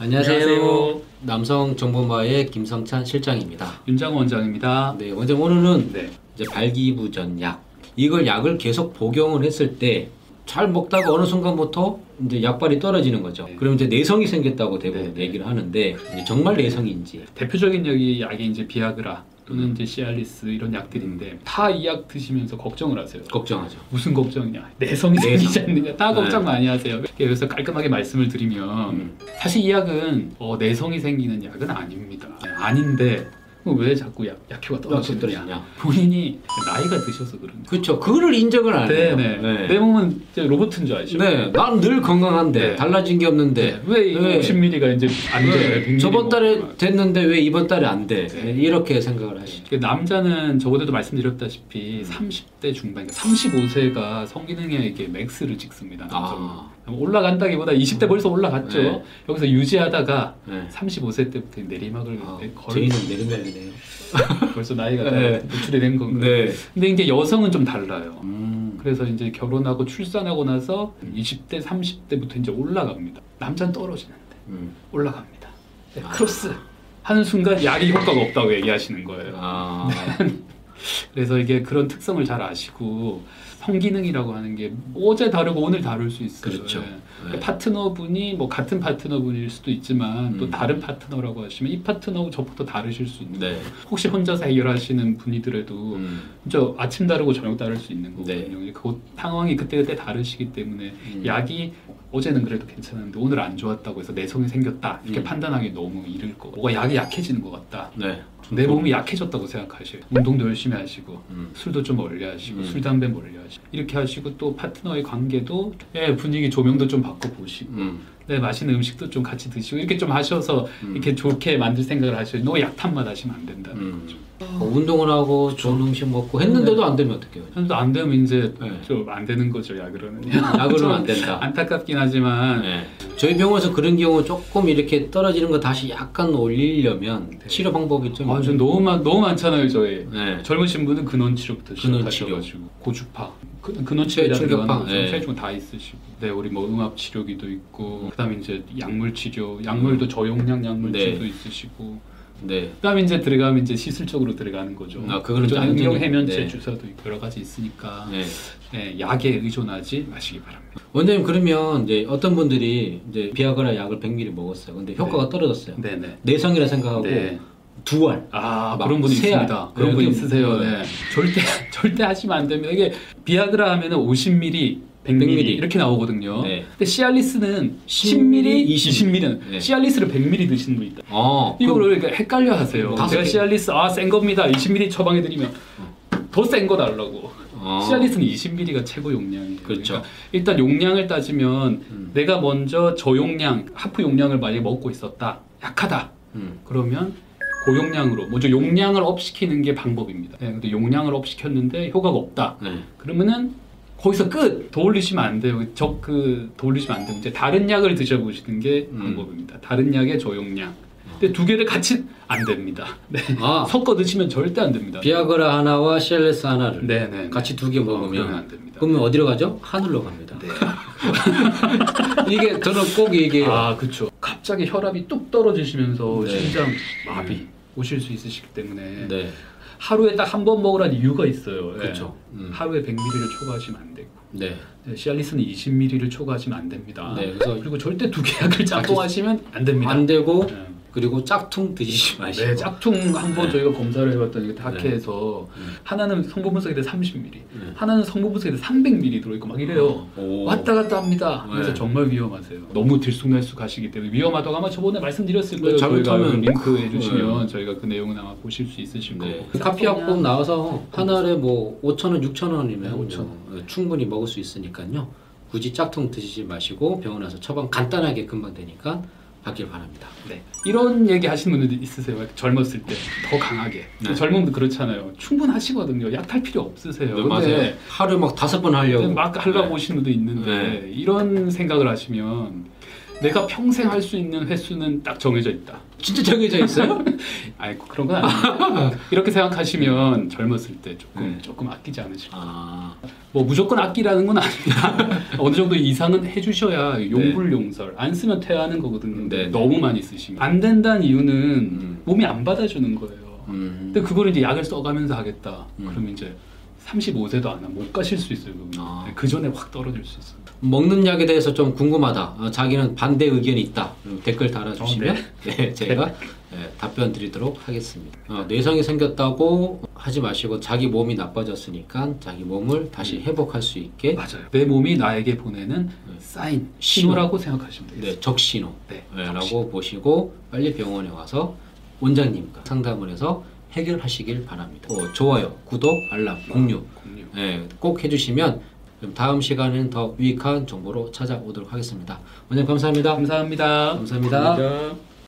안녕하세요. 안녕하세요. 남성 정보마의 김성찬 실장입니다. 윤장 원장입니다. 네, 원장 오늘은 네. 이제 발기부전 약 이걸 약을 계속 복용을 했을 때 잘 먹다가 어느 순간부터 이제 약발이 떨어지는 거죠. 네. 그러면 이제 내성이 생겼다고 대부분 네. 얘기를 하는데 정말 내성인지 대표적인 약이 약이 이제 비아그라 또는 이제 시알리스 이런 약들인데 다 이 약 드시면서 걱정을 하세요. 걱정하죠. 무슨 걱정이냐? 내성이 내성. 생기지 않느냐? 다 네. 걱정 많이 하세요. 그래서 깔끔하게 말씀을 드리면 음. 사실 이 약은 어, 내성이 생기는 약은 아닙니다. 아닌데 그럼 왜 자꾸 약, 약효가 떨어지느냐? 떨어지냐? 본인이 나이가 드셔서 그런 거예요. 그렇죠. 그거를 인정을 안 해요. 네네. 내 몸은 이제 로봇인 줄 아시죠? 네, 난 늘 건강한데 네. 달라진 게 없는데 왜 이거 네. 50ml가 이제 안 돼? 네, 100ml 저번 달에 먹고 막. 됐는데 왜 이번 달에 안 돼? 네. 이렇게 생각을 하시죠. 그 남자는 저번에도 말씀드렸다시피 30대 중반, 그러니까 35세가 성기능에 이게 맥스를 찍습니다. 아, 올라간다기보다 20대 벌써 올라갔죠. 네. 여기서 유지하다가 네. 35세 때부터 내리막을 아, 내- 걸 저희는 내리막이네요. 벌써 나이가 네. 노출이 된 건가요? 네. 근데 이제 여성은 좀 달라요. 음. 그래서 이제 결혼하고 출산하고 나서 20대, 30대부터 이제 올라갑니다. 남자는 떨어지는데 음. 올라갑니다. 네, 아. 크로스 하는 순간 약이 효과가 없다고 얘기하시는 거예요. 아, 그래서 이게 그런 특성을 잘 아시고 성기능이라고 하는 게 어제 다르고 오늘 다를 수 있어요. 그렇죠. 예. 네. 그 파트너분이 뭐 같은 파트너분일 수도 있지만 또 음. 다른 파트너라고 하시면 이 파트너하고 저부터 다르실 수 있는 네. 거예요. 혹시 혼자서 해결하시는 분이더라도 음. 저 아침 다르고 저녁 다를 수 있는 네. 거거든요. 그 상황이 그때그때 다르시기 때문에 음. 약이 어제는 그래도 괜찮았는데 오늘 안 좋았다고 해서 내성이 생겼다 이렇게 음. 판단하기 너무 이를 거. 뭐가 약이 약해지는 것 같다. 네. 내 몸이 약해졌다고 생각하셔요. 운동도 열심히 하시고 음. 술도 좀 멀리 하시고 음. 술 담배 멀리 하시고 이렇게 하시고 또 파트너의 관계도 예, 분위기 조명도 좀 바꿔 보시고 음. 네, 맛있는 음식도 좀 같이 드시고 이렇게 좀 하셔서 음. 이렇게 좋게 만들 생각을 하셔요. 너무 약탄맛 하시면 안 된다는 음. 거죠. 뭐 운동을 하고 좋은 음식 먹고 했는데도 안 되면 어떡해요? 현도 안 되면 이제 네. 좀안 되는 거죠 약으로는. 약으로는 안 된다. 안타깝긴 하지만 네. 저희 병원에서 그런 경우 조금 이렇게 떨어지는 거 다시 약간 올리려면 치료 방법이 좀 아, 전 너무 많 너무 많잖아요 저희. 네. 젊으신 분은 근원 치료부터 근원 시작하셔가지고 고주파, 그, 근원 치료라는 거죠. 네. 세중 다 있으시고, 네 우리 뭐 음압 치료기도 있고, 그다음에 이제 약물 치료, 약물도 저용량 약물 네. 치료도 있으시고, 네. 그다음에 이제 들어가면 이제 시술적으로 들어가는 거죠. 아, 그거는 그죠? 좀안 응용 되는- 해면제 네. 주사도 여러 가지 있으니까 네. 네, 약에 의존하지 마시기 바랍니다. 원장님 그러면 이제 어떤 분들이 이제 비아그라 약을 100ml 먹었어요. 근데 효과가 떨어졌어요. 네네. 내성이라 생각하고 네. 두 알. 아막 그런 분이. 있습니다. 그런 분 이렇게 있으세요. 뭐- 네. 절대 절대 하시면 안 됩니다. 이게 비아그라 하면은 50ml, 100ml, 100ml. 이렇게 나오거든요. 네. 근데 시알리스는 10ml, 10ml, 20ml. 네. 시알리스를 100ml 드시는 분 있다. 어. 이거를 이렇게 헷갈려 하세요. 제가 개. 시알리스 아 센 겁니다. 20ml 처방해 드리면 더 센 거 달라고. 어. 시알리스는 20ml가 최고 용량이에요. 그렇죠. 그러니까 일단 용량을 따지면 음. 내가 먼저 저용량, 하프 용량을 만약에 먹고 있었다. 약하다. 음. 그러면 고용량으로 먼저 용량을 업시키는 게 방법입니다. 네, 근데 용량을 업시켰는데 효과가 없다. 네. 그러면은 거기서 끝. 더 올리시면 안 돼요. 적그 더 올리시면 안 되고 이제 다른 약을 드셔보시는 게 음. 방법입니다. 다른 약의 저용량. 근데 두 개를 같이 안 됩니다. 네. 아, 섞어 드시면 절대 안 됩니다. 비아그라 하나와 시알레스 하나를 네네. 같이 두개 어, 그러면 먹으면 안 됩니다. 그러면 어디로 가죠? 하늘로 갑니다. 네. 이게 저는 꼭 얘기해요. 아, 그렇죠. 갑자기 혈압이 뚝 떨어지시면서 네. 심장 마비 오실 수 있으시기 때문에 네. 하루에 딱 한 번 먹으라는 이유가 있어요. 네. 그렇죠. 음. 하루에 100ml를 초과하시면 안 되고 네. 네, 시알리스는 20ml를 초과하시면 안 됩니다. 네. 그래서 그리고 절대 두 개약을 짬뽕하시면 안 됩니다. 안 되고 네. 그리고 짝퉁 드시지 마시고. 네, 짝퉁 한번 네. 저희가 검사를 해봤더니 그 학회에서 음. 하나는 성분 분석에 대해 30ml, 네. 하나는 성분 분석에 대해 300ml 들어있고 막 이래요. 오. 왔다 갔다 합니다. 그래서 네. 정말 위험하세요. 너무 들쑥날쑥 하시기 때문에 위험하다고 아마 저번에 말씀드렸을 네, 거예요. 잘못하면 저희가 링크 해주시면 네. 저희가 그 내용은 아마 보실 수 있으실 네. 거고. 카피약품 나와서 한 알에 뭐 5천 원, 6천 원이면 네, 5천 원. 뭐 충분히 먹을 수 있으니까요. 굳이 짝퉁 드시지 마시고 병원 와서 처방 간단하게 금방 되니까 받길 바랍니다. 네. 이런 얘기 하시는 분들 있으세요. 젊었을 때 더 강하게. 네. 젊은 분들 그렇잖아요. 충분하시거든요. 약 탈 필요 없으세요. 네, 맞아요. 하루 막 다섯 번 하려고. 막 하려고 네. 오시는 분도 있는데 네. 이런 생각을 하시면 내가 평생 할 수 있는 횟수는 딱 정해져 있다. 진짜 정해져 있어요? 아이고 그런 건 아니에요. 이렇게 생각하시면 젊었을 때 조금 네. 조금 아끼지 않으실까. 아, 뭐 무조건 아끼라는 건 아닙니다. 어느 정도 이상은 해주셔야 용불용설 안 쓰면 퇴하는 거거든요. 네, 네. 너무 많이 쓰시면 안 된다는 이유는 음. 몸이 안 받아주는 거예요. 음. 근데 그걸 이제 약을 써가면서 하겠다. 음. 그러면 이제 35세도 안 못 가실 수 있어요. 아. 그 전에 확 떨어질 수 있어요. 먹는 약에 대해서 좀 궁금하다. 어, 자기는 반대 의견이 있다. 그럼 댓글 달아주시면 네, 제가 네, 답변 드리도록 하겠습니다. 어, 뇌성이 생겼다고 하지 마시고 자기 몸이 나빠졌으니까 자기 몸을 다시 회복할 수 있게 맞아요. 내 몸이 나에게 보내는 사인, 신호라고 생각하시면 되겠습니다. 네, 적신호 네, 네, 적신. 라고 보시고 빨리 병원에 와서 원장님과 상담을 해서 해결하시길 바랍니다. 어, 좋아요, 구독, 알람, 공유 공유. 네, 꼭 해주시면 다음 시간에는 더 유익한 정보로 찾아오도록 하겠습니다. 원장님 감사합니다. 감사합니다. 감사합니다.